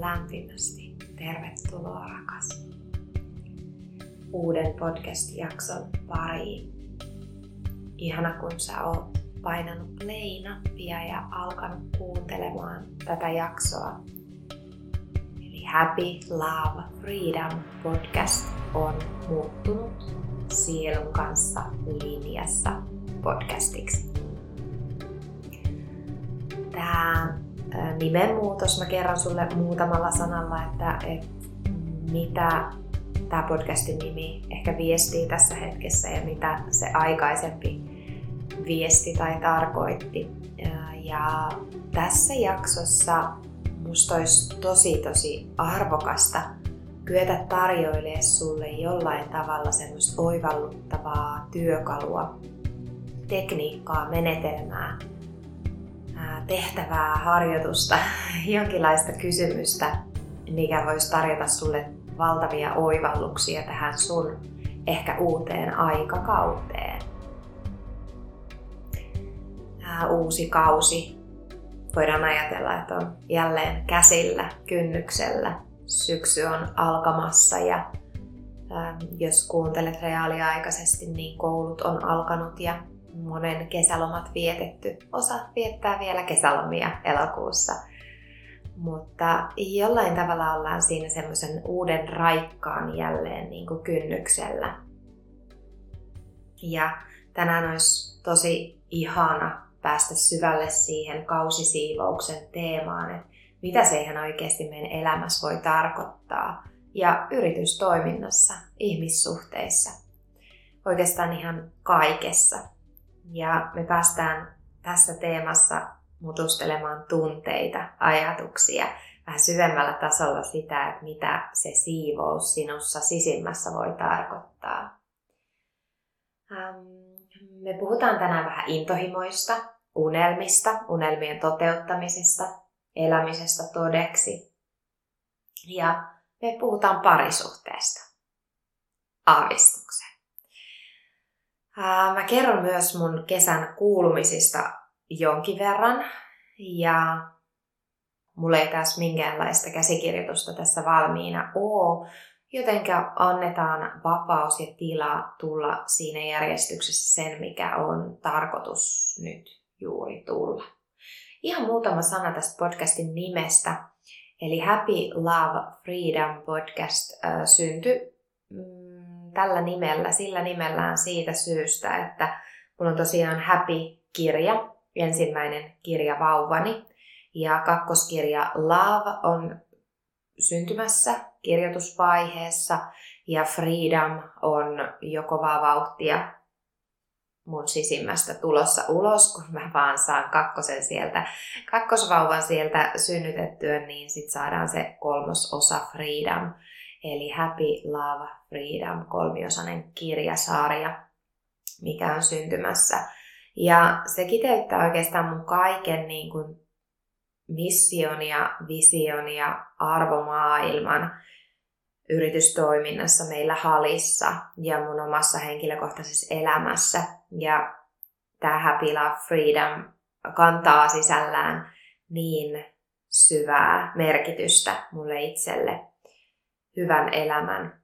lämpimästi tervetuloa rakas uuden podcast-jakson pariin. Ihana kun sä oot painanut play-nappia ja alkanut kuuntelemaan tätä jaksoa. Eli Happy Love Freedom podcast on muuttunut sielun kanssa linjassa podcastiksi. Tämä nimenmuutos, mä kerron sulle muutamalla sanalla, että, että mitä tämä podcastin nimi ehkä viestii tässä hetkessä ja mitä se aikaisempi viesti tai tarkoitti. Ja tässä jaksossa musta olisi tosi tosi arvokasta kyetä tarjoilemaan sulle jollain tavalla semmoista oivalluttavaa työkalua, tekniikkaa, menetelmää, tehtävää, harjoitusta, jonkinlaista kysymystä, mikä voisi tarjota sulle valtavia oivalluksia tähän sun ehkä uuteen aikakauteen. Uusi kausi voidaan ajatella, että on jälleen käsillä, kynnyksellä. Syksy on alkamassa ja jos kuuntelet reaaliaikaisesti, niin koulut on alkanut ja monen kesälomat vietetty. Osa viettää vielä kesälomia elokuussa. Mutta jollain tavalla ollaan siinä semmoisen uuden raikkaan jälleen niin kuin kynnyksellä. Ja tänään olisi tosi ihana päästä syvälle siihen kausisiivouksen teemaan, että mitä se ihan oikeasti meidän elämässä voi tarkoittaa. Ja yritystoiminnassa, ihmissuhteissa, oikeastaan ihan kaikessa. Ja me päästään tässä teemassa mutustelemaan tunteita, ajatuksia, vähän syvemmällä tasolla sitä, että mitä se siivous sinussa sisimmässä voi tarkoittaa. Me puhutaan tänään vähän intohimoista, unelmista, unelmien toteuttamisesta, elämisestä todeksi. Ja me puhutaan parisuhteesta, Mä kerron myös mun kesän kuulumisista jonkin verran. Ja mulla ei taas minkäänlaista käsikirjoitusta tässä valmiina ole, jotenka annetaan vapaus ja tila tulla siinä järjestyksessä sen, mikä on tarkoitus nyt juuri tulla. Ihan muutama sana tästä podcastin nimestä. Eli Happy Love Freedom podcast äh, syntyi tällä nimellä, sillä nimellään siitä syystä, että mulla on tosiaan Happy-kirja, ensimmäinen kirja vauvani, ja kakkoskirja Love on syntymässä kirjoitusvaiheessa, ja Freedom on jo kovaa vauhtia mun sisimmästä tulossa ulos, kun mä vaan saan kakkosen sieltä, kakkosvauvan sieltä synnytettyä, niin sit saadaan se kolmososa Freedom eli Happy Love Freedom kolmiosainen kirjasarja, mikä on syntymässä. Ja se kiteyttää oikeastaan mun kaiken niin kuin mission ja vision ja arvomaailman yritystoiminnassa meillä halissa ja mun omassa henkilökohtaisessa elämässä. Ja tämä Happy Love Freedom kantaa sisällään niin syvää merkitystä mulle itselle hyvän elämän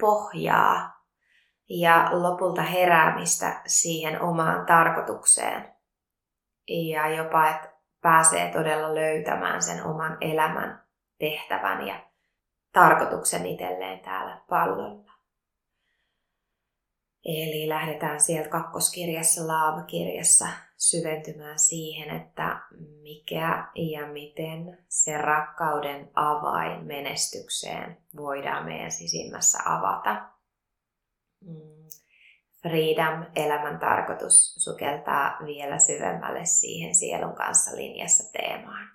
pohjaa ja lopulta heräämistä siihen omaan tarkoitukseen. Ja jopa, että pääsee todella löytämään sen oman elämän tehtävän ja tarkoituksen itselleen täällä pallolla. Eli lähdetään sieltä kakkoskirjassa, laavakirjassa syventymään siihen, että mikä ja miten se rakkauden avain menestykseen voidaan meidän sisimmässä avata. Mm. Freedom, elämän tarkoitus, sukeltaa vielä syvemmälle siihen sielun kanssa linjassa teemaan.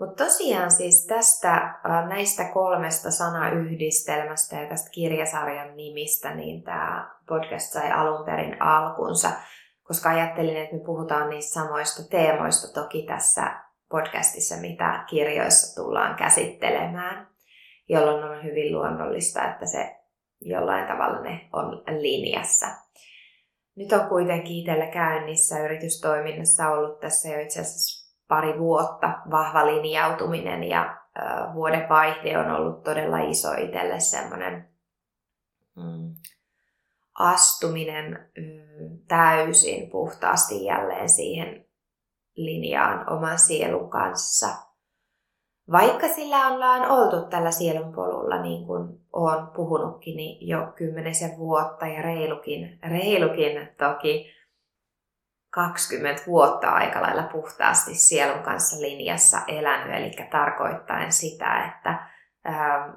Mutta tosiaan siis tästä näistä kolmesta sanayhdistelmästä ja tästä kirjasarjan nimistä, niin tämä podcast sai alun perin alkunsa – koska ajattelin, että me puhutaan niistä samoista teemoista toki tässä podcastissa, mitä kirjoissa tullaan käsittelemään, jolloin on hyvin luonnollista, että se jollain tavalla ne on linjassa. Nyt on kuitenkin itsellä käynnissä yritystoiminnassa ollut tässä jo itse asiassa pari vuotta vahva linjautuminen ja vuoden vaihde on ollut todella iso itselle semmoinen mm, astuminen mm, täysin puhtaasti jälleen siihen linjaan oman sielun kanssa. Vaikka sillä ollaan oltu tällä sielun polulla, niin kuin olen puhunutkin, niin jo kymmenisen vuotta ja reilukin, reilukin toki 20 vuotta aika lailla puhtaasti sielun kanssa linjassa elänyt, eli tarkoittaen sitä, että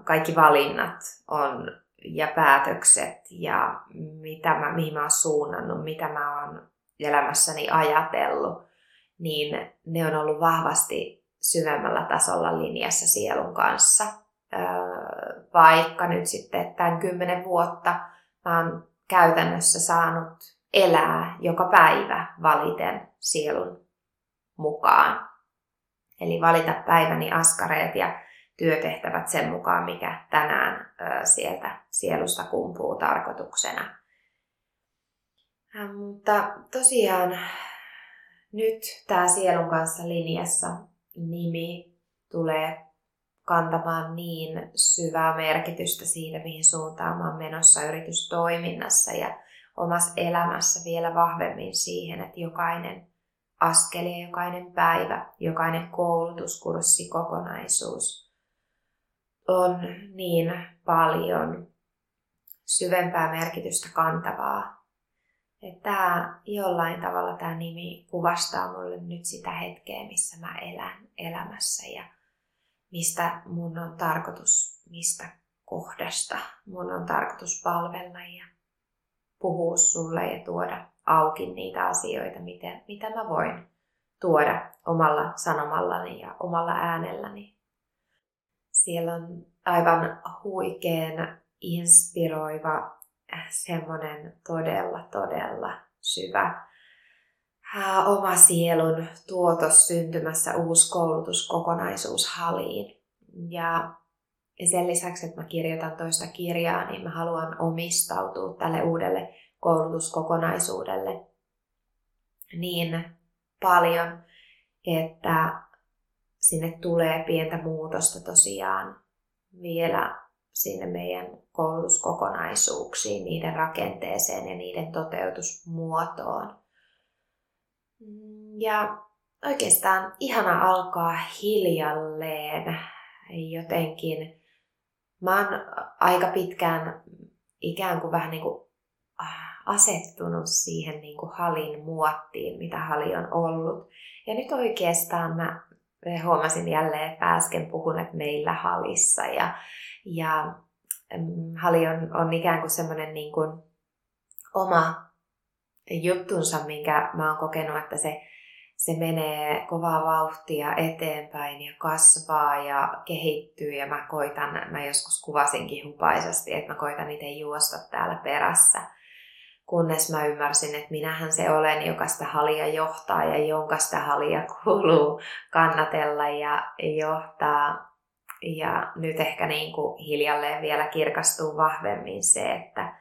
kaikki valinnat on ja päätökset ja mitä mä, mihin mä oon suunnannut, mitä mä oon elämässäni ajatellut, niin ne on ollut vahvasti syvemmällä tasolla linjassa sielun kanssa. Vaikka nyt sitten tämän kymmenen vuotta mä oon käytännössä saanut elää joka päivä valiten sielun mukaan. Eli valita päiväni askareet ja työtehtävät sen mukaan, mikä tänään sieltä sielusta kumpuu tarkoituksena. Mutta tosiaan nyt tämä sielun kanssa linjassa nimi tulee kantamaan niin syvää merkitystä siitä, mihin suuntaan mä menossa yritystoiminnassa ja omassa elämässä vielä vahvemmin siihen, että jokainen askel ja jokainen päivä, jokainen koulutuskurssi, kokonaisuus on niin paljon syvempää merkitystä kantavaa, että tämä, jollain tavalla tämä nimi kuvastaa mulle nyt sitä hetkeä, missä mä elän elämässä ja mistä mun on tarkoitus, mistä kohdasta mun on tarkoitus palvella ja puhua sulle ja tuoda auki niitä asioita, miten, mitä mä voin tuoda omalla sanomallani ja omalla äänelläni. Siellä on aivan huikean inspiroiva, semmoinen todella, todella syvä oma sielun tuotos syntymässä uusi koulutuskokonaisuus Haliin. Ja ja sen lisäksi, että mä kirjoitan toista kirjaa, niin mä haluan omistautua tälle uudelle koulutuskokonaisuudelle niin paljon, että sinne tulee pientä muutosta tosiaan vielä sinne meidän koulutuskokonaisuuksiin, niiden rakenteeseen ja niiden toteutusmuotoon. Ja oikeastaan ihana alkaa hiljalleen jotenkin mä oon aika pitkään ikään kuin vähän niin kuin äh, asettunut siihen niin kuin halin muottiin, mitä hali on ollut. Ja nyt oikeastaan mä huomasin jälleen, että äsken puhun, että meillä halissa. Ja, ja mm, hali on, on ikään kuin semmoinen niin oma juttunsa, minkä mä oon kokenut, että se se menee kovaa vauhtia eteenpäin ja kasvaa ja kehittyy ja mä koitan, mä joskus kuvasinkin hupaisesti, että mä koitan itse juosta täällä perässä. Kunnes mä ymmärsin, että minähän se olen, joka sitä halia johtaa ja jonka sitä halia kuuluu kannatella ja johtaa. Ja nyt ehkä niin kuin hiljalleen vielä kirkastuu vahvemmin se, että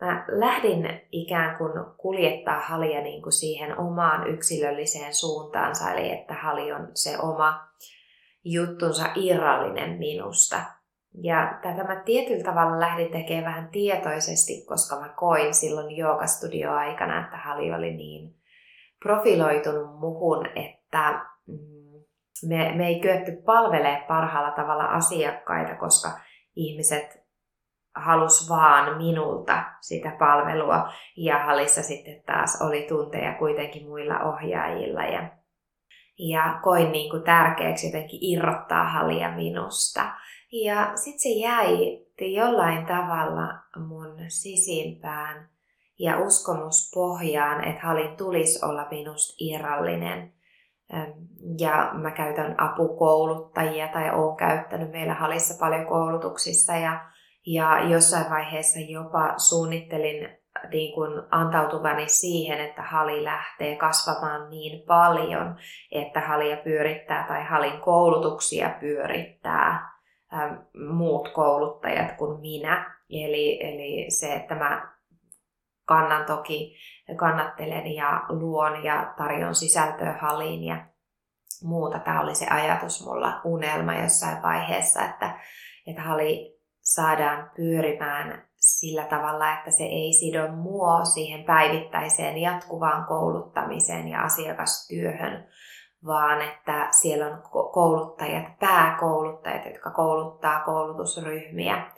mä lähdin ikään kuin kuljettaa halia niin kuin siihen omaan yksilölliseen suuntaansa, eli että hali on se oma juttunsa irrallinen minusta. Ja tätä mä tietyllä tavalla lähdin tekemään vähän tietoisesti, koska mä koin silloin joogastudio-aikana, että hali oli niin profiloitunut muhun, että mm, me, me ei kyetty palvelee parhaalla tavalla asiakkaita, koska ihmiset halus vaan minulta sitä palvelua. Ja halissa sitten taas oli tunteja kuitenkin muilla ohjaajilla. Ja, ja koin niin kuin tärkeäksi jotenkin irrottaa halia minusta. Ja sitten se jäi jollain tavalla mun sisimpään ja uskomuspohjaan, että halin tulisi olla minusta irrallinen. Ja mä käytän apukouluttajia tai oon käyttänyt meillä halissa paljon koulutuksissa ja ja jossain vaiheessa jopa suunnittelin niin kuin antautuvani siihen, että hali lähtee kasvamaan niin paljon, että halia pyörittää tai halin koulutuksia pyörittää ähm, muut kouluttajat kuin minä. Eli, eli se, että mä kannan toki, kannattelen ja luon ja tarjon sisältöä haliin ja muuta. Tämä oli se ajatus mulla unelma jossain vaiheessa, että, että halli saadaan pyörimään sillä tavalla, että se ei sido mua siihen päivittäiseen jatkuvaan kouluttamiseen ja asiakastyöhön, vaan että siellä on kouluttajat, pääkouluttajat, jotka kouluttaa koulutusryhmiä.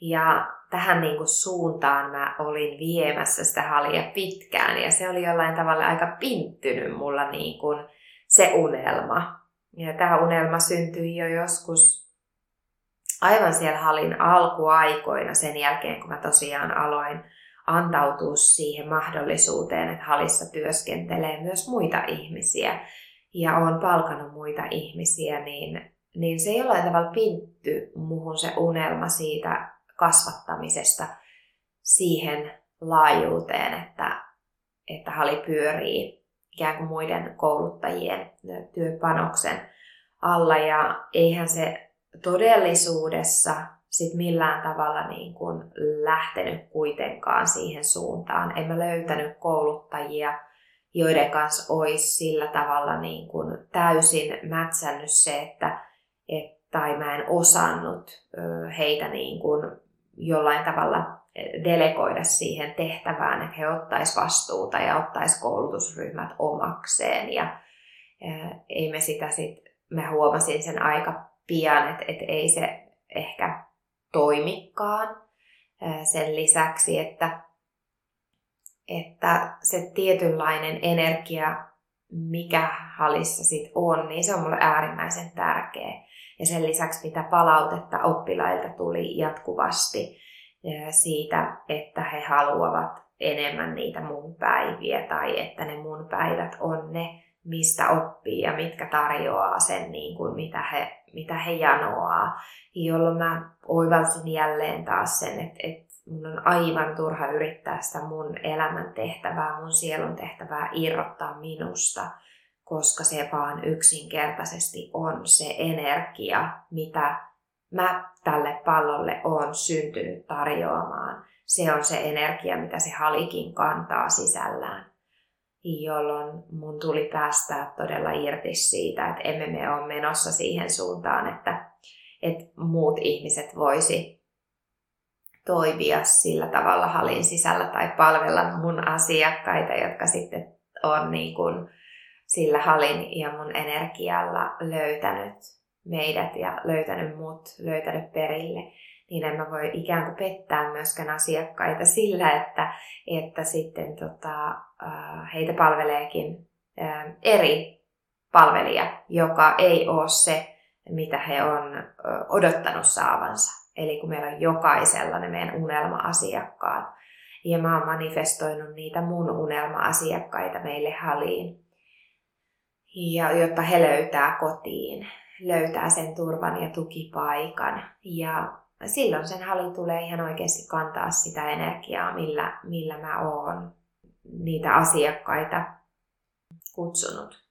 Ja tähän niin kuin suuntaan mä olin viemässä sitä halia pitkään ja se oli jollain tavalla aika pinttynyt mulla niin kuin se unelma. Ja tämä unelma syntyi jo joskus aivan siellä halin alkuaikoina sen jälkeen, kun mä tosiaan aloin antautua siihen mahdollisuuteen, että halissa työskentelee myös muita ihmisiä ja on palkannut muita ihmisiä, niin, niin se jollain tavalla pintty muhun se unelma siitä kasvattamisesta siihen laajuuteen, että, että hali pyörii ikään kuin muiden kouluttajien työpanoksen alla. Ja eihän se todellisuudessa sit millään tavalla niin kuin lähtenyt kuitenkaan siihen suuntaan. En mä löytänyt kouluttajia, joiden kanssa olisi sillä tavalla niin kuin täysin mätsännyt se, että et, tai mä en osannut heitä niin kuin jollain tavalla delegoida siihen tehtävään, että he ottaisivat vastuuta ja ottaisivat koulutusryhmät omakseen. Ja ei me sitä sit, mä huomasin sen aika pian, että, että ei se ehkä toimikaan. Sen lisäksi, että, että se tietynlainen energia, mikä halissa sit on, niin se on mulle äärimmäisen tärkeä. Ja sen lisäksi, mitä palautetta oppilailta tuli jatkuvasti siitä, että he haluavat enemmän niitä mun päiviä tai että ne mun päivät on ne, mistä oppii ja mitkä tarjoaa sen, niin kuin mitä, he, mitä he janoaa. Jolloin mä oivalsin jälleen taas sen, että, että mun on aivan turha yrittää sitä mun elämän tehtävää, mun sielun tehtävää irrottaa minusta, koska se vaan yksinkertaisesti on se energia, mitä mä tälle pallolle on syntynyt tarjoamaan. Se on se energia, mitä se halikin kantaa sisällään jolloin mun tuli päästää todella irti siitä, että emme me ole menossa siihen suuntaan, että, että muut ihmiset voisi toimia sillä tavalla halin sisällä tai palvella mun asiakkaita, jotka sitten on niin kuin sillä halin ja mun energialla löytänyt meidät ja löytänyt mut, löytänyt perille. Niin en mä voi ikään kuin pettää myöskään asiakkaita sillä, että, että sitten tota, heitä palveleekin eri palvelija, joka ei ole se, mitä he on odottanut saavansa. Eli kun meillä on jokaisella ne meidän unelma-asiakkaat, ja mä oon manifestoinut niitä mun unelma-asiakkaita meille haliin, ja jotta he löytää kotiin, löytää sen turvan ja tukipaikan. Ja silloin sen halin tulee ihan oikeasti kantaa sitä energiaa, millä, millä mä oon niitä asiakkaita kutsunut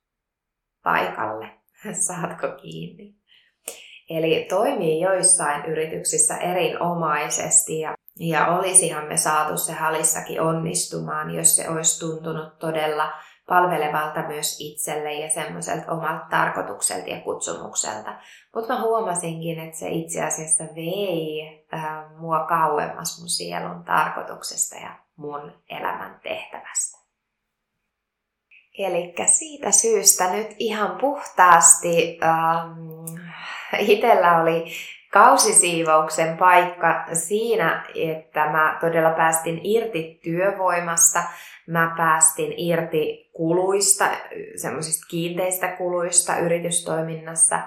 paikalle. Saatko kiinni? Eli toimii joissain yrityksissä erinomaisesti ja, ja olisihan me saatu se halissakin onnistumaan, jos se olisi tuntunut todella palvelevalta myös itselle ja semmoiselta omalta tarkoitukselta ja kutsumukselta. Mutta mä huomasinkin, että se itse asiassa vei äh, mua kauemmas mun sielun tarkoituksesta ja mun elämän tehtävästä. Eli siitä syystä nyt ihan puhtaasti ähm, itsellä oli kausisiivouksen paikka siinä, että mä todella päästin irti työvoimasta, mä päästin irti kuluista, semmoisista kiinteistä kuluista yritystoiminnassa.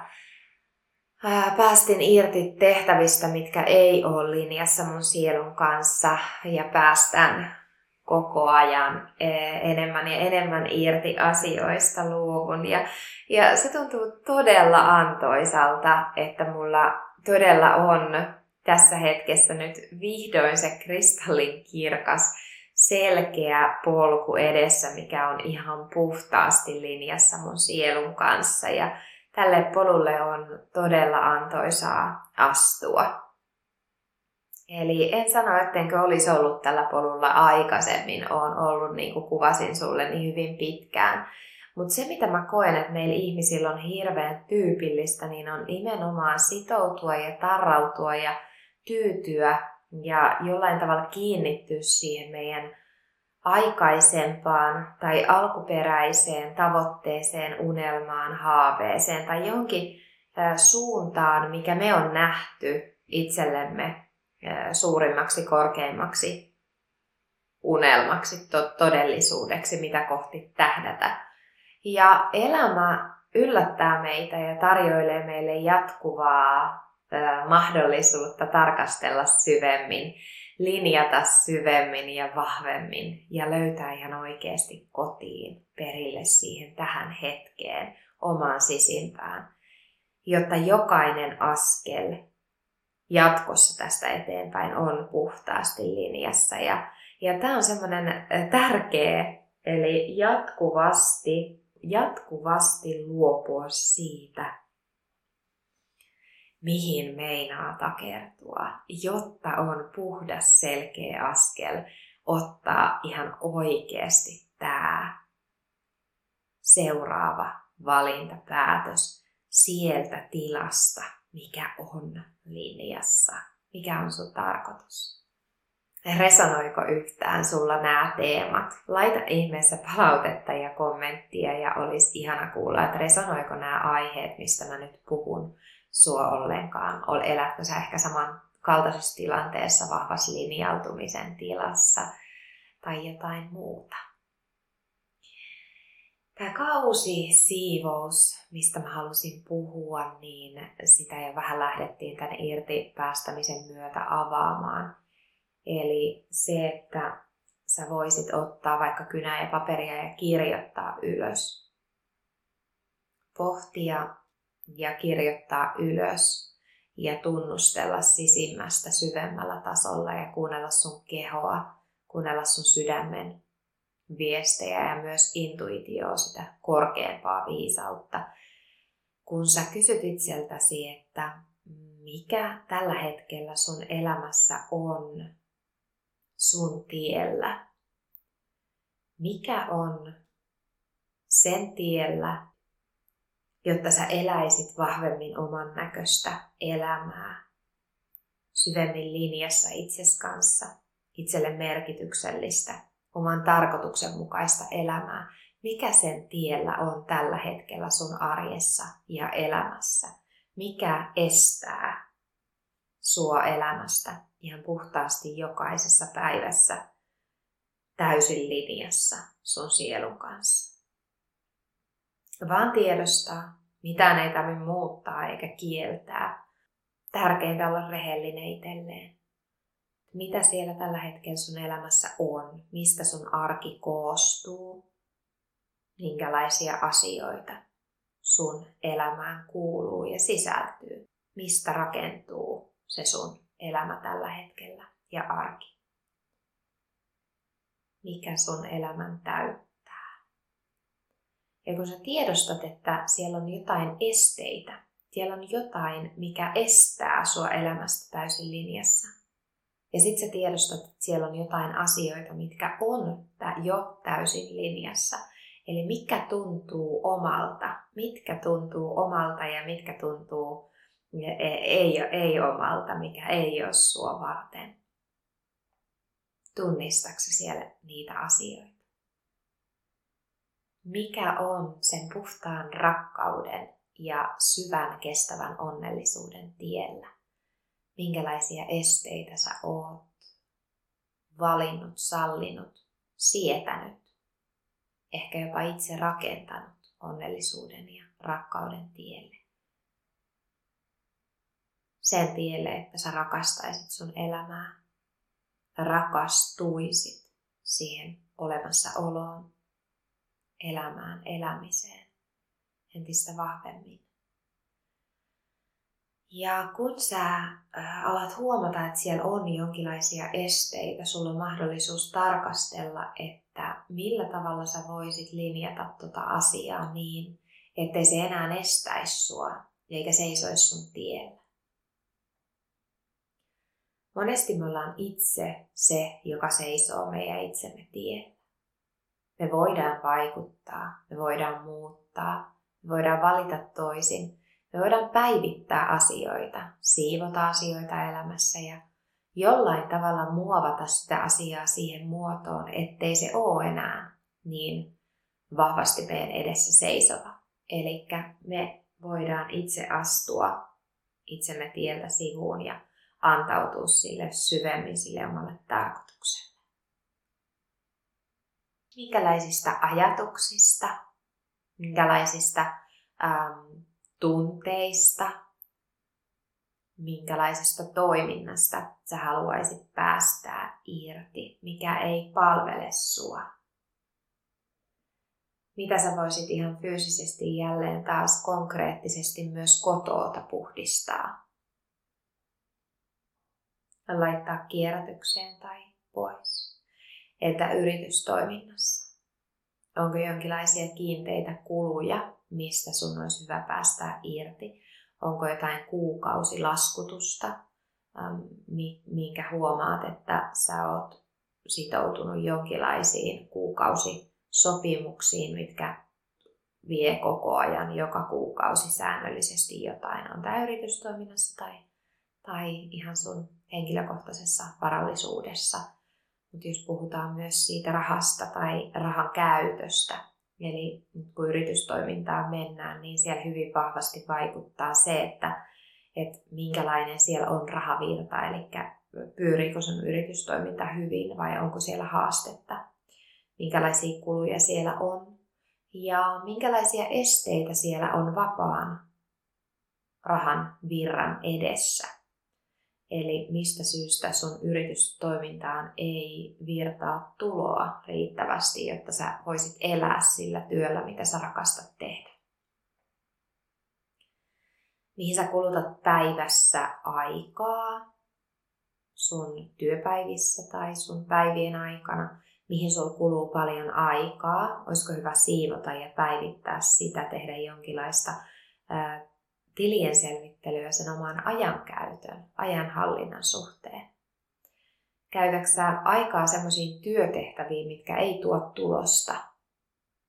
Päästin irti tehtävistä, mitkä ei ole linjassa mun sielun kanssa ja päästän koko ajan e, enemmän ja enemmän irti asioista luovun. Ja, ja se tuntuu todella antoisalta, että mulla todella on tässä hetkessä nyt vihdoin se kristallin kirkas selkeä polku edessä, mikä on ihan puhtaasti linjassa mun sielun kanssa. Ja tälle polulle on todella antoisaa astua. Eli en sano, ettenkö olisi ollut tällä polulla aikaisemmin. Olen ollut, niin kuin kuvasin sulle, niin hyvin pitkään. Mutta se, mitä mä koen, että meillä ihmisillä on hirveän tyypillistä, niin on nimenomaan sitoutua ja tarrautua ja tyytyä ja jollain tavalla kiinnittyä siihen meidän aikaisempaan tai alkuperäiseen tavoitteeseen, unelmaan, haaveeseen tai johonkin suuntaan, mikä me on nähty itsellemme suurimmaksi, korkeimmaksi unelmaksi, todellisuudeksi, mitä kohti tähdätä. Ja elämä yllättää meitä ja tarjoilee meille jatkuvaa mahdollisuutta tarkastella syvemmin, linjata syvemmin ja vahvemmin ja löytää ihan oikeasti kotiin, perille siihen tähän hetkeen, omaan sisimpään, jotta jokainen askel jatkossa tästä eteenpäin on puhtaasti linjassa. Ja, ja tämä on semmoinen tärkeä, eli jatkuvasti, jatkuvasti luopua siitä, mihin meinaa takertua, jotta on puhdas, selkeä askel ottaa ihan oikeasti tämä seuraava valintapäätös sieltä tilasta, mikä on linjassa, mikä on sun tarkoitus. Resonoiko yhtään sulla nämä teemat? Laita ihmeessä palautetta ja kommenttia ja olisi ihana kuulla, että resonoiko nämä aiheet, mistä mä nyt puhun sua ollenkaan. Elätkö sä ehkä samankaltaisessa tilanteessa vahvassa linjautumisen tilassa tai jotain muuta. Tämä kausi siivous, mistä mä halusin puhua, niin sitä jo vähän lähdettiin tänne irti päästämisen myötä avaamaan. Eli se, että sä voisit ottaa vaikka kynää ja paperia ja kirjoittaa ylös. Pohtia ja kirjoittaa ylös ja tunnustella sisimmästä syvemmällä tasolla ja kuunnella sun kehoa, kuunnella sun sydämen viestejä ja myös intuitioa, sitä korkeampaa viisautta. Kun sä kysyt itseltäsi, että mikä tällä hetkellä sun elämässä on sun tiellä, mikä on sen tiellä, jotta sä eläisit vahvemmin oman näköistä elämää, syvemmin linjassa itses kanssa, itselle merkityksellistä, oman tarkoituksenmukaista elämää. Mikä sen tiellä on tällä hetkellä sun arjessa ja elämässä? Mikä estää sua elämästä ihan puhtaasti jokaisessa päivässä täysin linjassa sun sielun kanssa? Vaan tiedostaa, mitään ei tarvitse muuttaa eikä kieltää. Tärkeintä olla rehellinen itselleen. Mitä siellä tällä hetkellä sun elämässä on, mistä sun arki koostuu, minkälaisia asioita sun elämään kuuluu ja sisältyy, mistä rakentuu se sun elämä tällä hetkellä ja arki. Mikä sun elämän täyttää ja kun sä tiedostat, että siellä on jotain esteitä, siellä on jotain, mikä estää sua elämästä täysin linjassa. Ja sit sä tiedostat, että siellä on jotain asioita, mitkä on jo täysin linjassa. Eli mikä tuntuu omalta, mitkä tuntuu omalta ja mitkä tuntuu ei, ei omalta, mikä ei ole sua varten. Tunnistaksä siellä niitä asioita? Mikä on sen puhtaan rakkauden ja syvän kestävän onnellisuuden tiellä. Minkälaisia esteitä sä oot valinnut, sallinut, sietänyt, ehkä jopa itse rakentanut onnellisuuden ja rakkauden tielle. Sen tielle, että sä rakastaisit sun elämää, rakastuisit siihen olemassaoloon, elämään, elämiseen entistä vahvemmin. Ja kun sä alat huomata, että siellä on jonkinlaisia esteitä, sulla on mahdollisuus tarkastella, että millä tavalla sä voisit linjata tota asiaa niin, ettei se enää estäisi sua eikä seisoisi sun tiellä. Monesti me ollaan itse se, joka seisoo meidän itsemme tiellä. Me voidaan vaikuttaa, me voidaan muuttaa, me voidaan valita toisin, me voidaan päivittää asioita, siivota asioita elämässä ja jollain tavalla muovata sitä asiaa siihen muotoon, ettei se ole enää niin vahvasti meidän edessä seisova. Eli me voidaan itse astua itsemme tieltä sivuun ja antautua sille syvemmin sille omalle tarkoitukselle. Minkälaisista ajatuksista, minkälaisista ähm, tunteista, minkälaisesta toiminnasta sä haluaisit päästää irti, mikä ei palvele sua. Mitä sä voisit ihan fyysisesti jälleen taas konkreettisesti myös kotoota puhdistaa. Laittaa kierrätykseen tai pois. Entä yritystoiminnassa? Onko jonkinlaisia kiinteitä kuluja, mistä sun olisi hyvä päästä irti? Onko jotain kuukausilaskutusta, minkä huomaat, että sä oot sitoutunut jonkinlaisiin kuukausisopimuksiin, mitkä vie koko ajan joka kuukausi säännöllisesti jotain. On tämä yritystoiminnassa tai, tai ihan sun henkilökohtaisessa varallisuudessa. Mutta jos puhutaan myös siitä rahasta tai rahan käytöstä, Eli kun yritystoimintaan mennään, niin siellä hyvin vahvasti vaikuttaa se, että, että minkälainen siellä on rahavirta, eli pyöriikö sun yritystoiminta hyvin vai onko siellä haastetta, minkälaisia kuluja siellä on ja minkälaisia esteitä siellä on vapaan rahan virran edessä. Eli mistä syystä sun yritystoimintaan ei virtaa tuloa riittävästi, jotta sä voisit elää sillä työllä, mitä sä rakastat tehdä. Mihin sä kulutat päivässä aikaa sun työpäivissä tai sun päivien aikana, mihin sulla kuluu paljon aikaa, olisiko hyvä siivota ja päivittää sitä, tehdä jonkinlaista tilien selvittelyä sen oman ajankäytön, ajanhallinnan suhteen? Käytäksä aikaa semmoisiin työtehtäviin, mitkä ei tuo tulosta?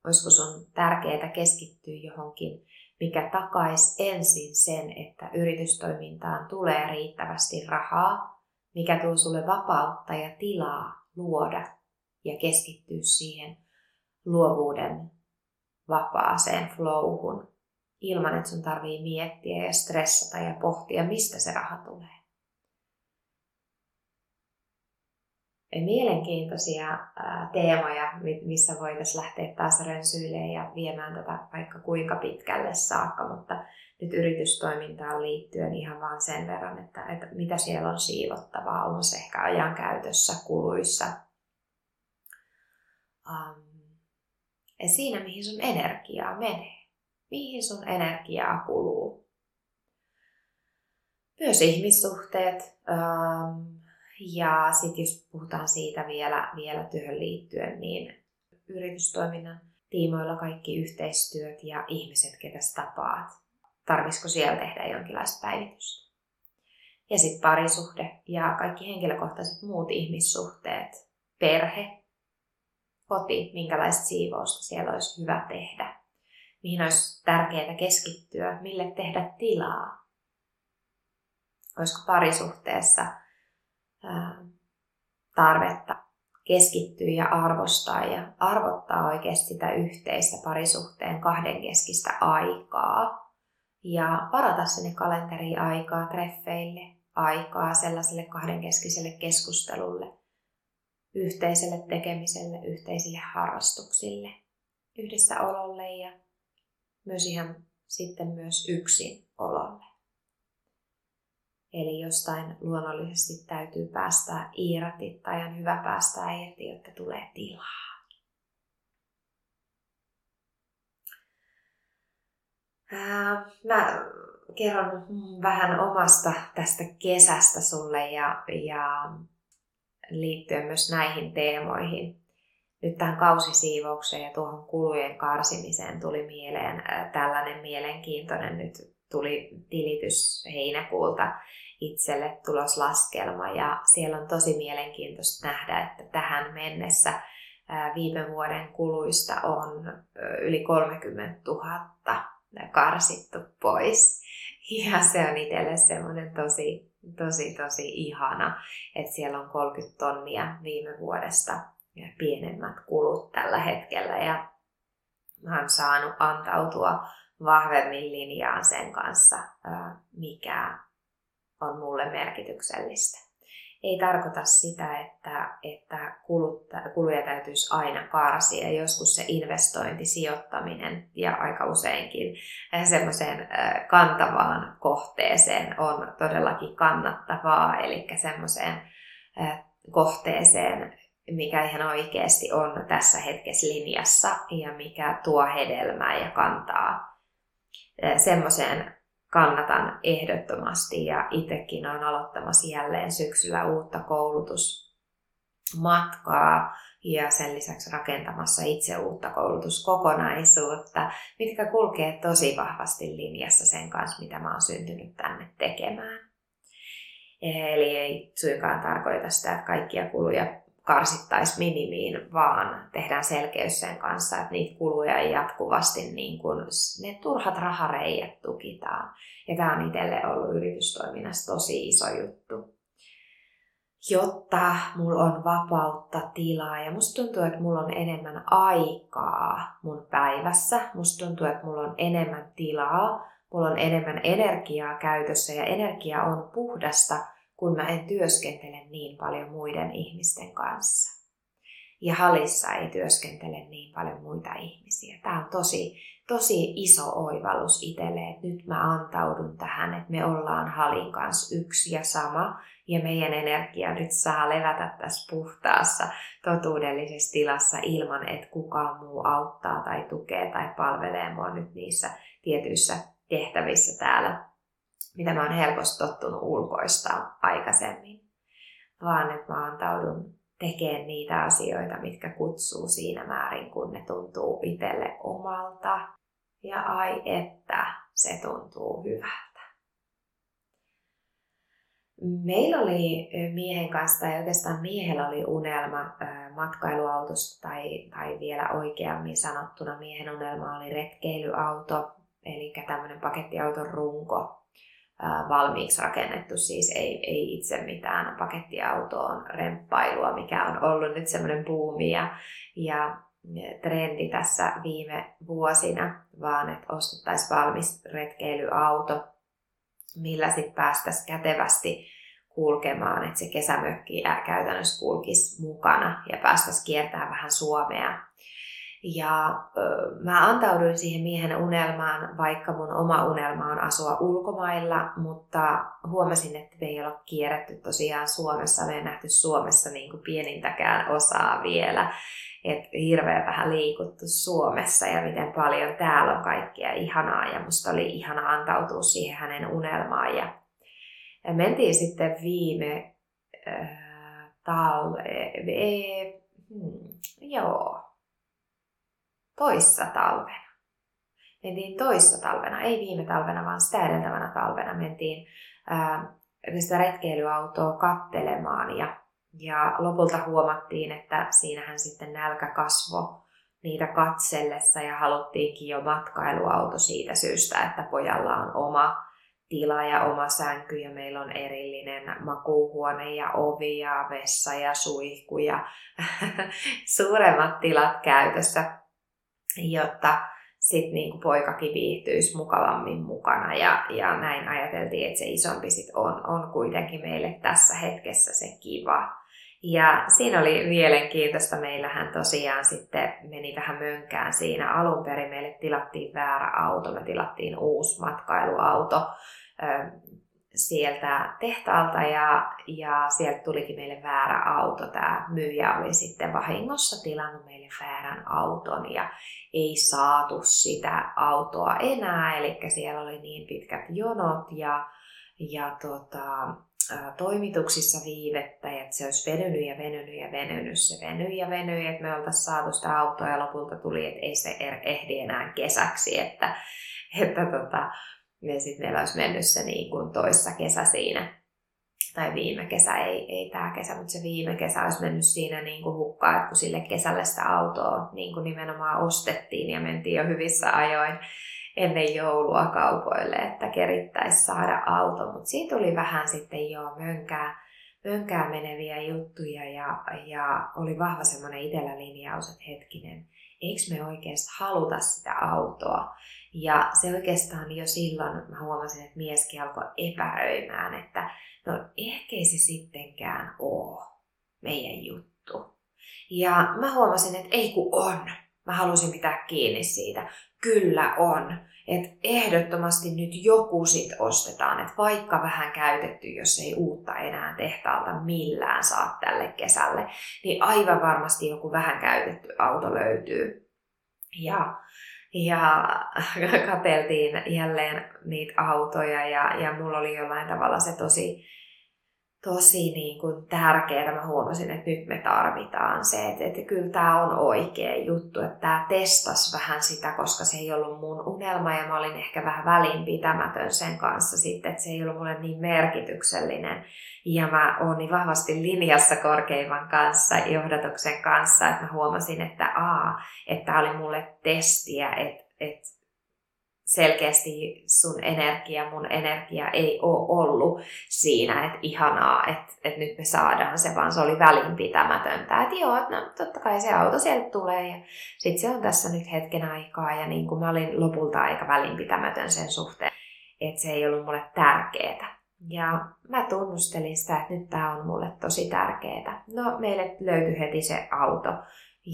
Olisiko sun tärkeää keskittyä johonkin, mikä takaisi ensin sen, että yritystoimintaan tulee riittävästi rahaa, mikä tuo sulle vapautta ja tilaa luoda ja keskittyä siihen luovuuden vapaaseen flowhun, ilman, että sun tarvii miettiä ja stressata ja pohtia, mistä se raha tulee. Mielenkiintoisia teemoja, missä voitaisiin lähteä taas rönsyilemään ja viemään tätä vaikka kuinka pitkälle saakka, mutta nyt yritystoimintaan liittyen ihan vaan sen verran, että, että mitä siellä on siivottavaa, on se ehkä ajankäytössä, kuluissa. Um, ja siinä, mihin sun energiaa menee mihin sun energiaa kuluu. Myös ihmissuhteet. Ähm, ja sitten jos puhutaan siitä vielä, vielä työhön liittyen, niin yritystoiminnan tiimoilla kaikki yhteistyöt ja ihmiset, ketä tapaat. Tarvisiko siellä tehdä jonkinlaista päivitystä? Ja sitten parisuhde ja kaikki henkilökohtaiset muut ihmissuhteet, perhe, koti, minkälaista siivousta siellä olisi hyvä tehdä mihin olisi tärkeää keskittyä, mille tehdä tilaa. Olisiko parisuhteessa tarvetta keskittyä ja arvostaa ja arvottaa oikeasti sitä yhteistä parisuhteen kahdenkeskistä aikaa ja varata sinne kalenteriin aikaa treffeille, aikaa sellaiselle kahdenkeskiselle keskustelulle, yhteiselle tekemiselle, yhteisille harrastuksille, yhdessä ololle ja myös ihan sitten myös yksin ololle. Eli jostain luonnollisesti täytyy päästää irti tai on hyvä päästää irti, jotta tulee tilaa. Mä kerron vähän omasta tästä kesästä sulle ja, ja liittyen myös näihin teemoihin nyt tähän kausisiivoukseen ja tuohon kulujen karsimiseen tuli mieleen tällainen mielenkiintoinen, nyt tuli tilitys heinäkuulta itselle tuloslaskelma ja siellä on tosi mielenkiintoista nähdä, että tähän mennessä viime vuoden kuluista on yli 30 000 karsittu pois. Ja se on itselle semmoinen tosi, tosi, tosi ihana, että siellä on 30 tonnia viime vuodesta ja pienemmät kulut tällä hetkellä. Ja mä oon saanut antautua vahvemmin linjaan sen kanssa, mikä on mulle merkityksellistä ei tarkoita sitä, että, että kulutta, kuluja täytyisi aina karsia. Joskus se investointi, sijoittaminen ja aika useinkin semmoiseen kantavaan kohteeseen on todellakin kannattavaa, eli semmoiseen kohteeseen, mikä ihan oikeasti on tässä hetkessä linjassa ja mikä tuo hedelmää ja kantaa semmoiseen kannatan ehdottomasti ja itsekin olen aloittamassa jälleen syksyllä uutta koulutusmatkaa ja sen lisäksi rakentamassa itse uutta koulutuskokonaisuutta, mitkä kulkee tosi vahvasti linjassa sen kanssa, mitä mä oon syntynyt tänne tekemään. Eli ei suinkaan tarkoita sitä, että kaikkia kuluja karsittaisiin minimiin, vaan tehdään selkeys sen kanssa, että niitä kuluja ei jatkuvasti, niin kuin, ne turhat rahareijät tukitaan. Ja tämä on itselle ollut yritystoiminnassa tosi iso juttu. Jotta mulla on vapautta, tilaa ja musta tuntuu, että mulla on enemmän aikaa mun päivässä. Musta tuntuu, että mulla on enemmän tilaa, mulla on enemmän energiaa käytössä ja energia on puhdasta – kun mä en työskentele niin paljon muiden ihmisten kanssa. Ja halissa ei työskentele niin paljon muita ihmisiä. Tämä on tosi, tosi iso oivallus itselle, että nyt mä antaudun tähän, että me ollaan halin kanssa yksi ja sama. Ja meidän energia nyt saa levätä tässä puhtaassa, totuudellisessa tilassa ilman, että kukaan muu auttaa tai tukee tai palvelee mua nyt niissä tietyissä tehtävissä täällä mitä mä oon helposti tottunut ulkoista aikaisemmin. Vaan että mä antaudun tekemään niitä asioita, mitkä kutsuu siinä määrin, kun ne tuntuu itselle omalta. Ja ai että se tuntuu hyvältä. Meillä oli miehen kanssa, tai oikeastaan miehellä oli unelma matkailuautosta, tai, tai vielä oikeammin sanottuna miehen unelma oli retkeilyauto, eli tämmöinen pakettiauton runko, valmiiksi rakennettu, siis ei, ei itse mitään pakettiautoon remppailua, mikä on ollut nyt semmoinen buumi ja, ja trendi tässä viime vuosina, vaan että ostettaisiin valmis retkeilyauto, millä sitten päästäisiin kätevästi kulkemaan, että se kesämökki käytännössä kulkisi mukana ja päästäisiin kiertämään vähän Suomea ja ö, mä antauduin siihen miehen unelmaan, vaikka mun oma unelma on asua ulkomailla, mutta huomasin, että me ei olla kierretty tosiaan Suomessa, me ei nähty Suomessa niin kuin pienintäkään osaa vielä. Et hirveän vähän liikuttu Suomessa ja miten paljon täällä on kaikkea ihanaa ja musta oli ihana antautua siihen hänen unelmaan. Ja, ja mentiin sitten viime äh, talve, e, hmm, joo, toissa talvena. Mentiin toissa talvena, ei viime talvena, vaan sitä edeltävänä talvena mentiin ää, sitä retkeilyautoa kattelemaan ja, ja lopulta huomattiin, että siinähän sitten nälkä kasvo niitä katsellessa ja haluttiinkin jo matkailuauto siitä syystä, että pojalla on oma tila ja oma sänky ja meillä on erillinen makuuhuone ja ovi ja vessa ja suihku ja suuremmat tilat käytössä jotta sitten niin poikakin viihtyisi mukavammin mukana. Ja, ja näin ajateltiin, että se isompi sit on, on kuitenkin meille tässä hetkessä se kiva. Ja siinä oli mielenkiintoista. Meillähän tosiaan sitten meni vähän mönkään siinä. Alun perin meille tilattiin väärä auto. Me tilattiin uusi matkailuauto sieltä tehtaalta ja, ja sieltä tulikin meille väärä auto. Tämä myyjä oli sitten vahingossa tilannut meille väärän auton ja ei saatu sitä autoa enää, eli siellä oli niin pitkät jonot ja, ja tota, toimituksissa viivettä, että se olisi venynyt ja venynyt ja venynyt, se venyi ja venyi, että me oltaisiin saatu sitä autoa ja lopulta tuli, että ei se er, ehdi enää kesäksi, että, että tota, ja sitten meillä olisi mennyt se niin kuin toissa kesä siinä. tai viime kesä, ei, ei tämä kesä, mutta se viime kesä olisi mennyt siinä niin kuin hukkaan, että kun sille kesälle sitä autoa niin kuin nimenomaan ostettiin ja mentiin jo hyvissä ajoin ennen joulua kaupoille, että kerittäisi saada auto, mutta siitä tuli vähän sitten jo mönkää, mönkää meneviä juttuja ja, ja oli vahva semmoinen itsellä linjaus, että hetkinen, eikö me oikeasti haluta sitä autoa. Ja se oikeastaan jo silloin mä huomasin, että mieskin alkoi epäröimään, että no ehkä se sittenkään ole meidän juttu. Ja mä huomasin, että ei kun on. Mä halusin pitää kiinni siitä. Kyllä on. Että ehdottomasti nyt joku sit ostetaan, että vaikka vähän käytetty, jos ei uutta enää tehtaalta millään saa tälle kesälle, niin aivan varmasti joku vähän käytetty auto löytyy. Ja, ja kateltiin jälleen niitä autoja ja, ja mulla oli jollain tavalla se tosi tosi niin kuin tärkeää. Mä huomasin, että nyt me tarvitaan se, että, että kyllä tämä on oikea juttu, että tämä testas vähän sitä, koska se ei ollut mun unelma ja mä olin ehkä vähän välinpitämätön sen kanssa sitten, että se ei ollut mulle niin merkityksellinen. Ja mä oon niin vahvasti linjassa korkeimman kanssa, johdatuksen kanssa, että mä huomasin, että aa, että tämä oli mulle testiä, että, että selkeästi sun energia, mun energia ei ole ollut siinä, että ihanaa, että, että nyt me saadaan se, vaan se oli välinpitämätöntä. Että joo, no, totta kai se auto sieltä tulee ja sitten se on tässä nyt hetken aikaa ja niin kuin mä olin lopulta aika välinpitämätön sen suhteen, että se ei ollut mulle tärkeää. Ja mä tunnustelin sitä, että nyt tämä on mulle tosi tärkeää. No meille löytyi heti se auto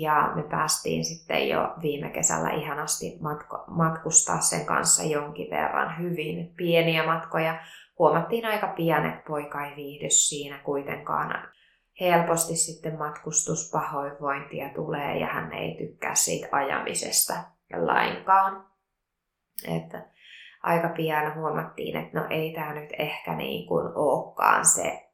ja me päästiin sitten jo viime kesällä ihanasti matko- matkustaa sen kanssa jonkin verran hyvin pieniä matkoja. Huomattiin aika pian, että poika ei viihdy siinä kuitenkaan. Helposti sitten matkustuspahoinvointia tulee ja hän ei tykkää siitä ajamisesta lainkaan. Että aika pian huomattiin, että no ei tämä nyt ehkä niin kuin olekaan se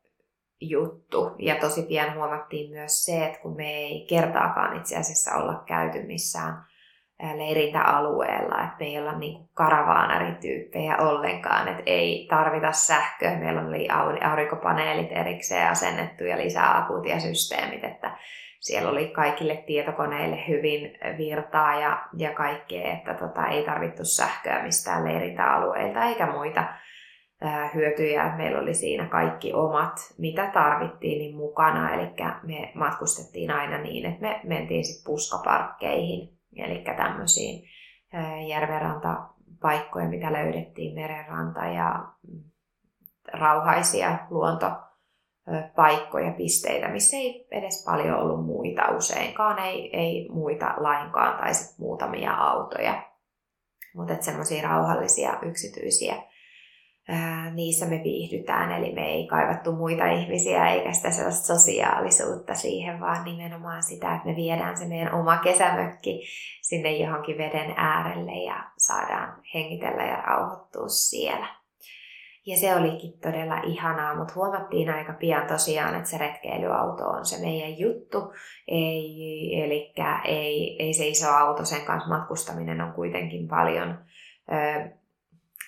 juttu. Ja tosi pian huomattiin myös se, että kun me ei kertaakaan itse asiassa olla käyty missään leirintäalueella, että me ei olla niin karavaanarityyppejä ollenkaan, että ei tarvita sähköä. Meillä oli aurinkopaneelit erikseen asennettu ja lisää akuutia systeemit, että siellä oli kaikille tietokoneille hyvin virtaa ja, ja kaikkea, että tota, ei tarvittu sähköä mistään leirintäalueilta eikä muita hyötyjä. Meillä oli siinä kaikki omat, mitä tarvittiin, niin mukana. Eli me matkustettiin aina niin, että me mentiin sitten puskaparkkeihin, eli tämmöisiin järvenrantapaikkoja, mitä löydettiin, merenranta ja mm, rauhaisia luontopaikkoja, pisteitä, missä ei edes paljon ollut muita useinkaan, ei, ei muita lainkaan tai sitten muutamia autoja. Mutta semmoisia rauhallisia yksityisiä ää, niissä me viihdytään, eli me ei kaivattu muita ihmisiä eikä sitä sellaista sosiaalisuutta siihen, vaan nimenomaan sitä, että me viedään se meidän oma kesämökki sinne johonkin veden äärelle ja saadaan hengitellä ja rauhoittua siellä. Ja se olikin todella ihanaa, mutta huomattiin aika pian tosiaan, että se retkeilyauto on se meidän juttu. Ei, eli ei, ei se iso auto, sen kanssa matkustaminen on kuitenkin paljon ö,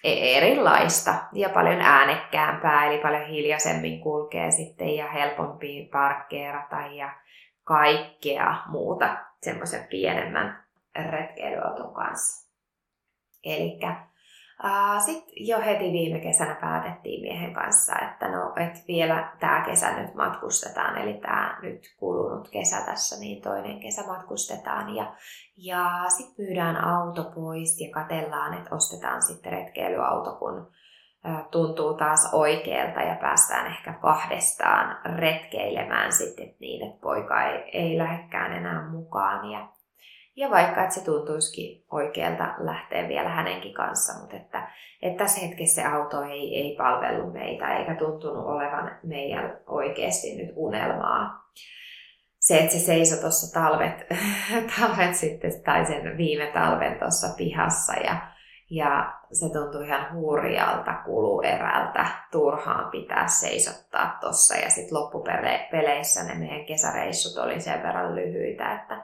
erilaista ja paljon äänekkäämpää, eli paljon hiljaisemmin kulkee sitten ja helpompi parkkeerata ja kaikkea muuta semmoisen pienemmän retkeilyauton kanssa. Eli sitten jo heti viime kesänä päätettiin miehen kanssa, että no, et vielä tämä kesä nyt matkustetaan, eli tämä nyt kulunut kesä tässä, niin toinen kesä matkustetaan. Ja, ja sitten myydään auto pois ja katellaan, että ostetaan sitten retkeilyauto, kun tuntuu taas oikealta ja päästään ehkä kahdestaan retkeilemään sitten niin, että poika ei, ei lähdekään enää mukaan. Ja, ja vaikka että se tuntuisikin oikealta lähteä vielä hänenkin kanssa, mutta että, että tässä hetkessä se auto ei, ei palvellut meitä eikä tuntunut olevan meidän oikeasti nyt unelmaa. Se, että se seisoi tuossa talvet, talvet sitten, tai sen viime talven tuossa pihassa ja, ja se tuntui ihan hurjalta kuluerältä turhaan pitää seisottaa tuossa. Ja sitten loppupeleissä ne meidän kesäreissut oli sen verran lyhyitä, että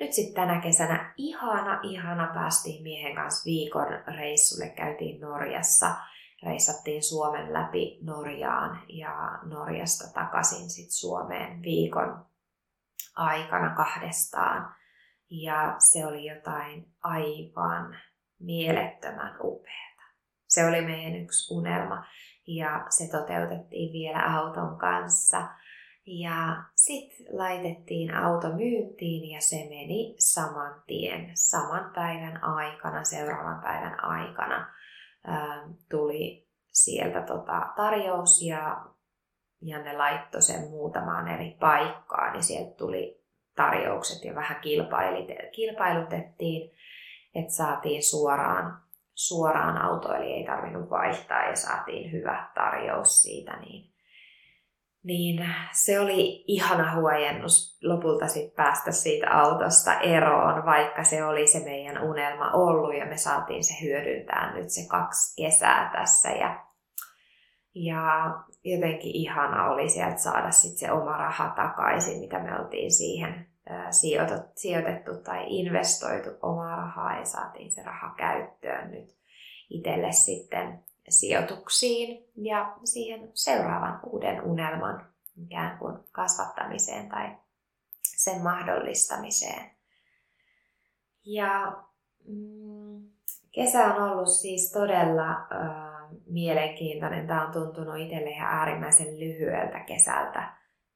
nyt sitten tänä kesänä ihana, ihana päästiin miehen kanssa viikon reissulle. Käytiin Norjassa reissattiin Suomen läpi Norjaan ja Norjasta takaisin sitten Suomeen viikon aikana kahdestaan. Ja se oli jotain aivan mielettömän upeata. Se oli meidän yksi unelma ja se toteutettiin vielä auton kanssa. Ja sitten laitettiin auto myyntiin ja se meni saman tien, saman päivän aikana, seuraavan päivän aikana. Ää, tuli sieltä tota tarjous ja, ja ne laittoi sen muutamaan eri paikkaan, niin sieltä tuli tarjoukset ja vähän kilpailutettiin, että saatiin suoraan, suoraan auto, eli ei tarvinnut vaihtaa ja saatiin hyvä tarjous siitä, niin niin se oli ihana huojennus lopulta sit päästä siitä autosta eroon, vaikka se oli se meidän unelma ollut ja me saatiin se hyödyntää nyt se kaksi kesää tässä. Ja, ja jotenkin ihana oli sieltä saada sit se oma raha takaisin, mitä me oltiin siihen sijoitettu tai investoitu omaa rahaa ja saatiin se raha käyttöön nyt itselle sitten sijoituksiin ja siihen seuraavan uuden unelman ikään kuin kasvattamiseen tai sen mahdollistamiseen. Ja mm, kesä on ollut siis todella äh, mielenkiintoinen. Tämä on tuntunut itselle ihan äärimmäisen lyhyeltä kesältä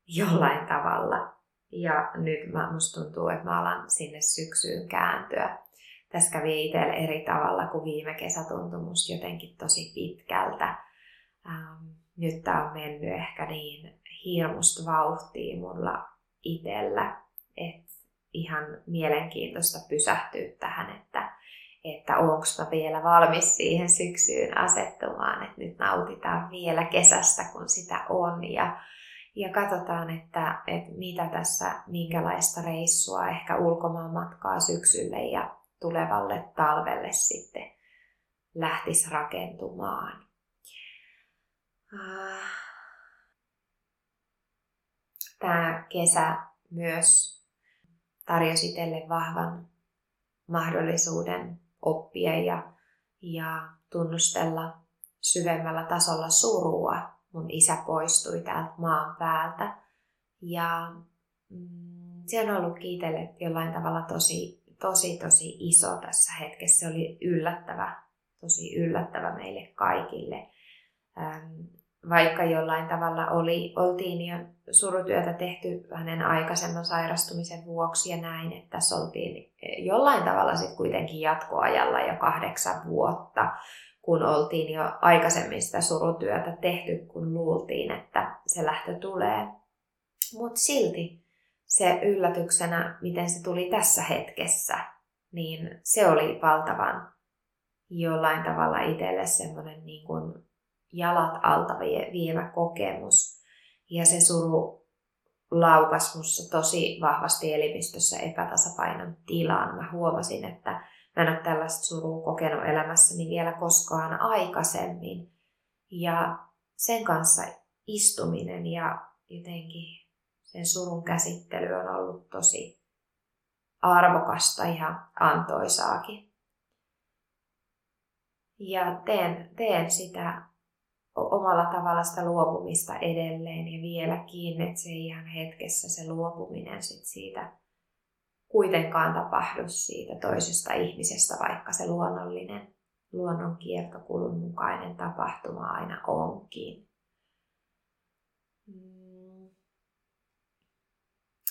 jollain tavalla. Ja nyt mä, musta tuntuu, että mä alan sinne syksyyn kääntyä tässä kävi itselle eri tavalla kuin viime kesä tuntui musta jotenkin tosi pitkältä. Ähm, nyt tämä on mennyt ehkä niin hirmusta vauhtia mulla itsellä, että ihan mielenkiintoista pysähtyä tähän, että, että onko mä vielä valmis siihen syksyyn asettumaan, että nyt nautitaan vielä kesästä, kun sitä on ja, ja katsotaan, että, että mitä tässä, minkälaista reissua, ehkä ulkomaan matkaa syksylle ja tulevalle talvelle sitten lähtisi rakentumaan. Ah. Tämä kesä myös tarjosi itselle vahvan mahdollisuuden oppia ja, ja tunnustella syvemmällä tasolla surua. Mun isä poistui täältä maan päältä ja mm, se on ollut kiitelle jollain tavalla tosi tosi tosi iso tässä hetkessä. Se oli yllättävä, tosi yllättävä meille kaikille. Ähm, vaikka jollain tavalla oli, oltiin jo surutyötä tehty hänen aikaisemman sairastumisen vuoksi ja näin, että tässä oltiin jollain tavalla sitten kuitenkin jatkoajalla jo kahdeksan vuotta, kun oltiin jo aikaisemmin sitä surutyötä tehty, kun luultiin, että se lähtö tulee. Mutta silti se yllätyksenä, miten se tuli tässä hetkessä, niin se oli valtavan jollain tavalla itselle semmoinen niin kuin jalat alta vievä kokemus. Ja se suru laukas musta tosi vahvasti elimistössä epätasapainon tilaan. Mä huomasin, että mä en ole tällaista surua kokenut elämässäni vielä koskaan aikaisemmin. Ja sen kanssa istuminen ja jotenkin sen surun käsittely on ollut tosi arvokasta ja antoisaakin. Ja teen, teen sitä omalla tavalla sitä luopumista edelleen ja vieläkin, että se ihan hetkessä se luopuminen sit siitä kuitenkaan tapahdu siitä toisesta ihmisestä, vaikka se luonnollinen luonnon kiertokulun mukainen tapahtuma aina onkin.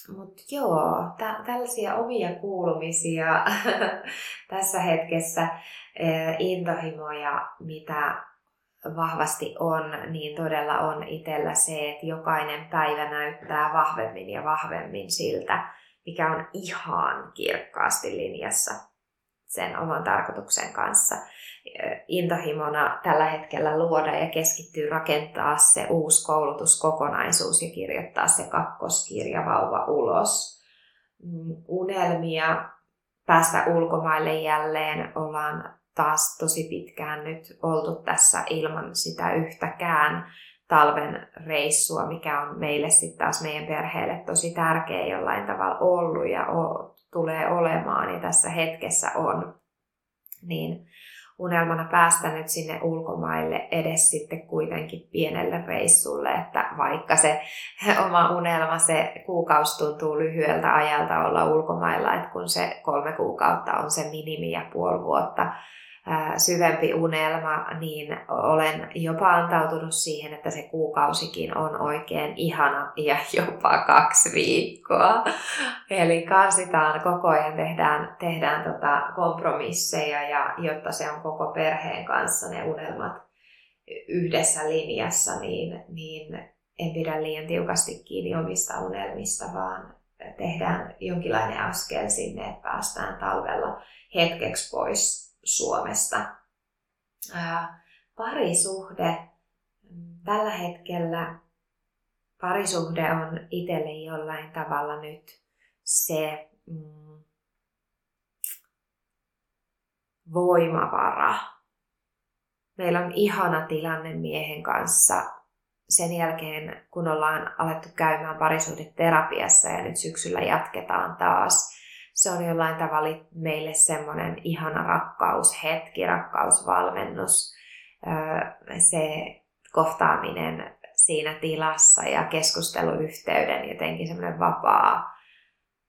Mutta joo, tä- tällaisia omia kuulumisia tässä hetkessä, eh, intohimoja, mitä vahvasti on, niin todella on itsellä se, että jokainen päivä näyttää vahvemmin ja vahvemmin siltä, mikä on ihan kirkkaasti linjassa sen oman tarkoituksen kanssa intohimona tällä hetkellä luoda ja keskittyä rakentaa se uusi koulutuskokonaisuus ja kirjoittaa se kakkoskirja vauva ulos. Mm, unelmia päästä ulkomaille jälleen ollaan taas tosi pitkään nyt oltu tässä ilman sitä yhtäkään talven reissua, mikä on meille sitten taas meidän perheelle tosi tärkeä jollain tavalla ollut ja o, tulee olemaan ja tässä hetkessä on. Niin unelmana päästä nyt sinne ulkomaille edes sitten kuitenkin pienelle reissulle, että vaikka se oma unelma, se kuukausi tuntuu lyhyeltä ajalta olla ulkomailla, että kun se kolme kuukautta on se minimi ja puoli vuotta, syvempi unelma, niin olen jopa antautunut siihen, että se kuukausikin on oikein ihana ja jopa kaksi viikkoa. Eli karsitaan koko ajan, tehdään, tehdään tota kompromisseja, ja jotta se on koko perheen kanssa ne unelmat yhdessä linjassa, niin, niin en pidä liian tiukasti kiinni omista unelmista, vaan tehdään jonkinlainen askel sinne, että päästään talvella hetkeksi pois Suomesta. Parisuhde. Tällä hetkellä parisuhde on itselle jollain tavalla nyt se mm, voimavara. Meillä on ihana tilanne miehen kanssa sen jälkeen, kun ollaan alettu käymään parisuhdeterapiassa ja nyt syksyllä jatketaan taas se on jollain tavalla meille semmoinen ihana rakkaushetki, rakkausvalmennus, se kohtaaminen siinä tilassa ja keskusteluyhteyden jotenkin semmoinen vapaa,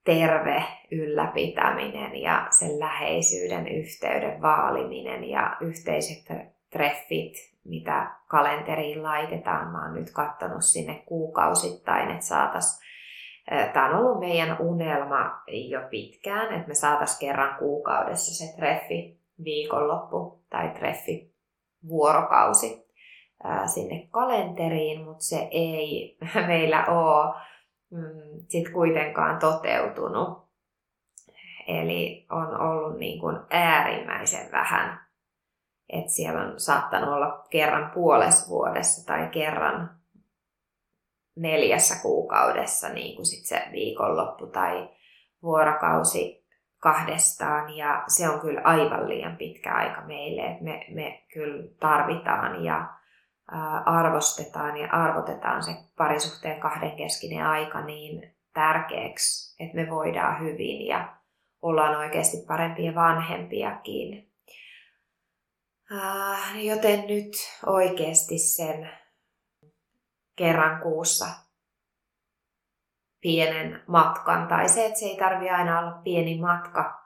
terve ylläpitäminen ja sen läheisyyden yhteyden vaaliminen ja yhteiset treffit, mitä kalenteriin laitetaan. Mä oon nyt katsonut sinne kuukausittain, että saataisiin Tämä on ollut meidän unelma jo pitkään, että me saataisiin kerran kuukaudessa se treffi viikonloppu tai treffi vuorokausi sinne kalenteriin, mutta se ei meillä ole mm, sit kuitenkaan toteutunut. Eli on ollut niin kuin äärimmäisen vähän. että siellä on saattanut olla kerran puolessa vuodessa tai kerran neljässä kuukaudessa niin kuin sit se viikonloppu tai vuorokausi kahdestaan ja se on kyllä aivan liian pitkä aika meille, että me, me kyllä tarvitaan ja arvostetaan ja arvotetaan se parisuhteen kahdenkeskinen aika niin tärkeäksi, että me voidaan hyvin ja ollaan oikeasti parempia vanhempiakin. Joten nyt oikeasti sen kerran kuussa pienen matkan. Tai se, että se ei tarvi aina olla pieni matka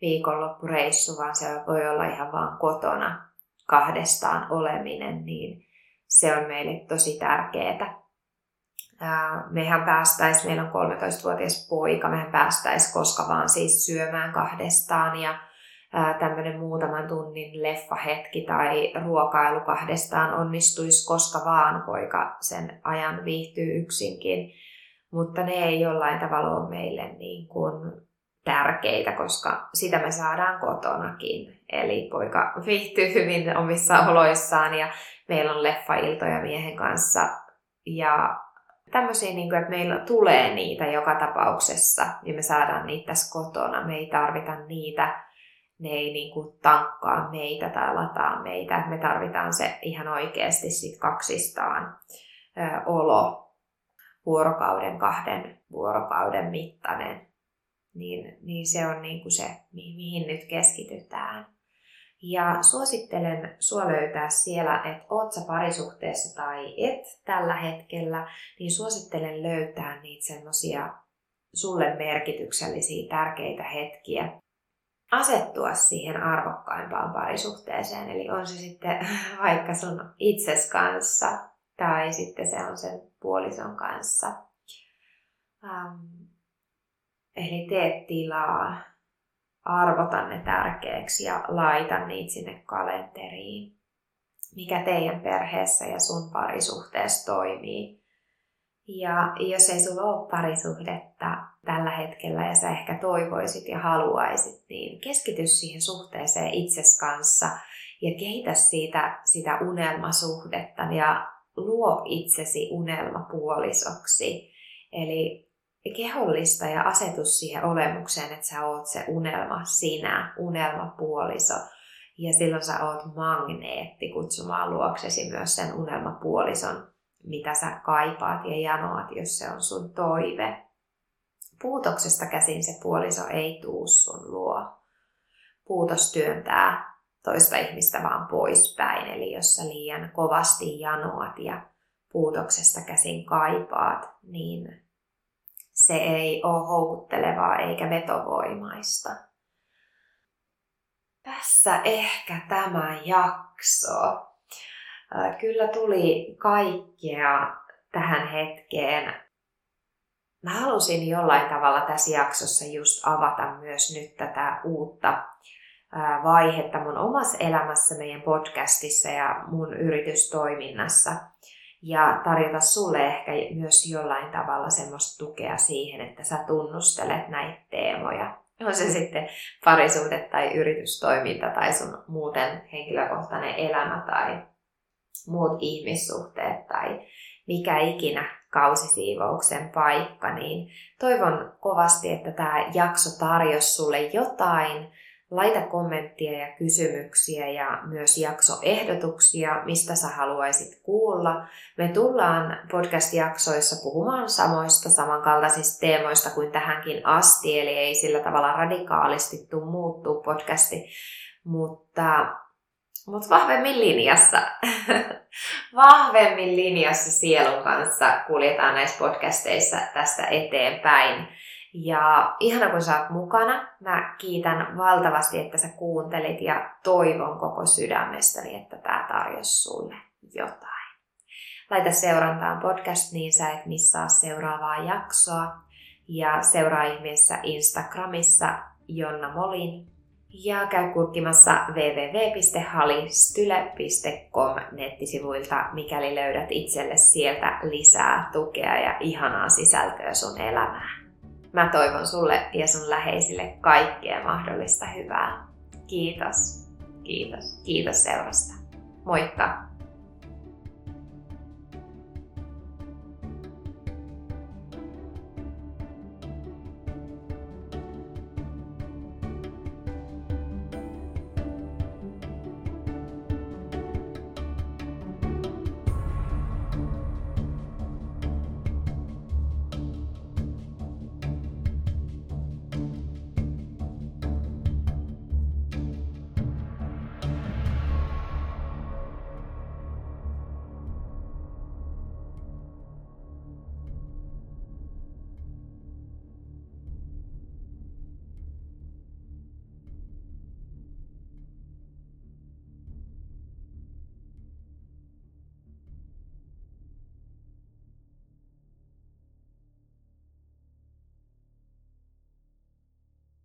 viikonloppureissu, vaan se voi olla ihan vaan kotona kahdestaan oleminen, niin se on meille tosi tärkeää. Mehän päästäis, meillä on 13-vuotias poika, mehän päästäis koska vaan siis syömään kahdestaan ja tämmöinen muutaman tunnin leffahetki tai ruokailu kahdestaan onnistuisi koska vaan poika sen ajan viihtyy yksinkin. Mutta ne ei jollain tavalla ole meille niin kuin tärkeitä, koska sitä me saadaan kotonakin. Eli poika viihtyy hyvin omissa oloissaan ja meillä on leffailtoja miehen kanssa. Ja tämmöisiä, niin kuin, että meillä tulee niitä joka tapauksessa ja me saadaan niitä tässä kotona. Me ei tarvita niitä ne ei niin kuin tankkaa meitä tai lataa meitä. Me tarvitaan se ihan oikeasti sit kaksistaan ö, olo vuorokauden, kahden vuorokauden mittainen. Niin, niin se on niin kuin se, mihin nyt keskitytään. Ja suosittelen sua löytää siellä, että oot sä parisuhteessa tai et tällä hetkellä, niin suosittelen löytää niitä semmosia sulle merkityksellisiä tärkeitä hetkiä, asettua siihen arvokkaimpaan parisuhteeseen. Eli on se sitten vaikka sun itses kanssa tai sitten se on sen puolison kanssa. Ähm, eli tee tilaa, arvota ne tärkeäksi ja laita niitä sinne kalenteriin. Mikä teidän perheessä ja sun parisuhteessa toimii. Ja jos ei sulla ole parisuhdetta tällä hetkellä ja sä ehkä toivoisit ja haluaisit, niin keskity siihen suhteeseen itses kanssa ja kehitä siitä sitä unelmasuhdetta ja luo itsesi unelmapuolisoksi. Eli kehollista ja asetus siihen olemukseen, että sä oot se unelma sinä, unelmapuoliso. Ja silloin sä oot magneetti kutsumaan luoksesi myös sen unelmapuolison mitä sä kaipaat ja janoat, jos se on sun toive. Puutoksesta käsin se puoliso ei tuu sun luo. Puutos työntää toista ihmistä vaan poispäin. Eli jos sä liian kovasti janoat ja puutoksesta käsin kaipaat, niin se ei ole houkuttelevaa eikä vetovoimaista. Tässä ehkä tämä jakso. Kyllä tuli kaikkea tähän hetkeen. Mä halusin jollain tavalla tässä jaksossa just avata myös nyt tätä uutta vaihetta mun omassa elämässä, meidän podcastissa ja mun yritystoiminnassa. Ja tarjota sulle ehkä myös jollain tavalla semmoista tukea siihen, että sä tunnustelet näitä teemoja. On se sitten parisuhde tai yritystoiminta tai sun muuten henkilökohtainen elämä tai muut ihmissuhteet tai mikä ikinä kausisiivouksen paikka, niin toivon kovasti, että tämä jakso tarjosi sulle jotain. Laita kommenttia ja kysymyksiä ja myös jaksoehdotuksia, mistä sä haluaisit kuulla. Me tullaan podcast-jaksoissa puhumaan samoista samankaltaisista teemoista kuin tähänkin asti, eli ei sillä tavalla radikaalisti tuu muuttuu podcasti, mutta mutta vahvemmin linjassa. vahvemmin linjassa sielun kanssa kuljetaan näissä podcasteissa tästä eteenpäin. Ja ihana kun sä oot mukana. Mä kiitän valtavasti, että sä kuuntelit ja toivon koko sydämestäni, että tämä tarjosi sulle jotain. Laita seurantaan podcast, niin sä et missaa seuraavaa jaksoa. Ja seuraa ihmeessä Instagramissa Jonna Molin ja käy kurkkimassa www.halistyle.com nettisivuilta, mikäli löydät itselle sieltä lisää tukea ja ihanaa sisältöä sun elämään. Mä toivon sulle ja sun läheisille kaikkea mahdollista hyvää. Kiitos, kiitos, kiitos seurasta. Moikka!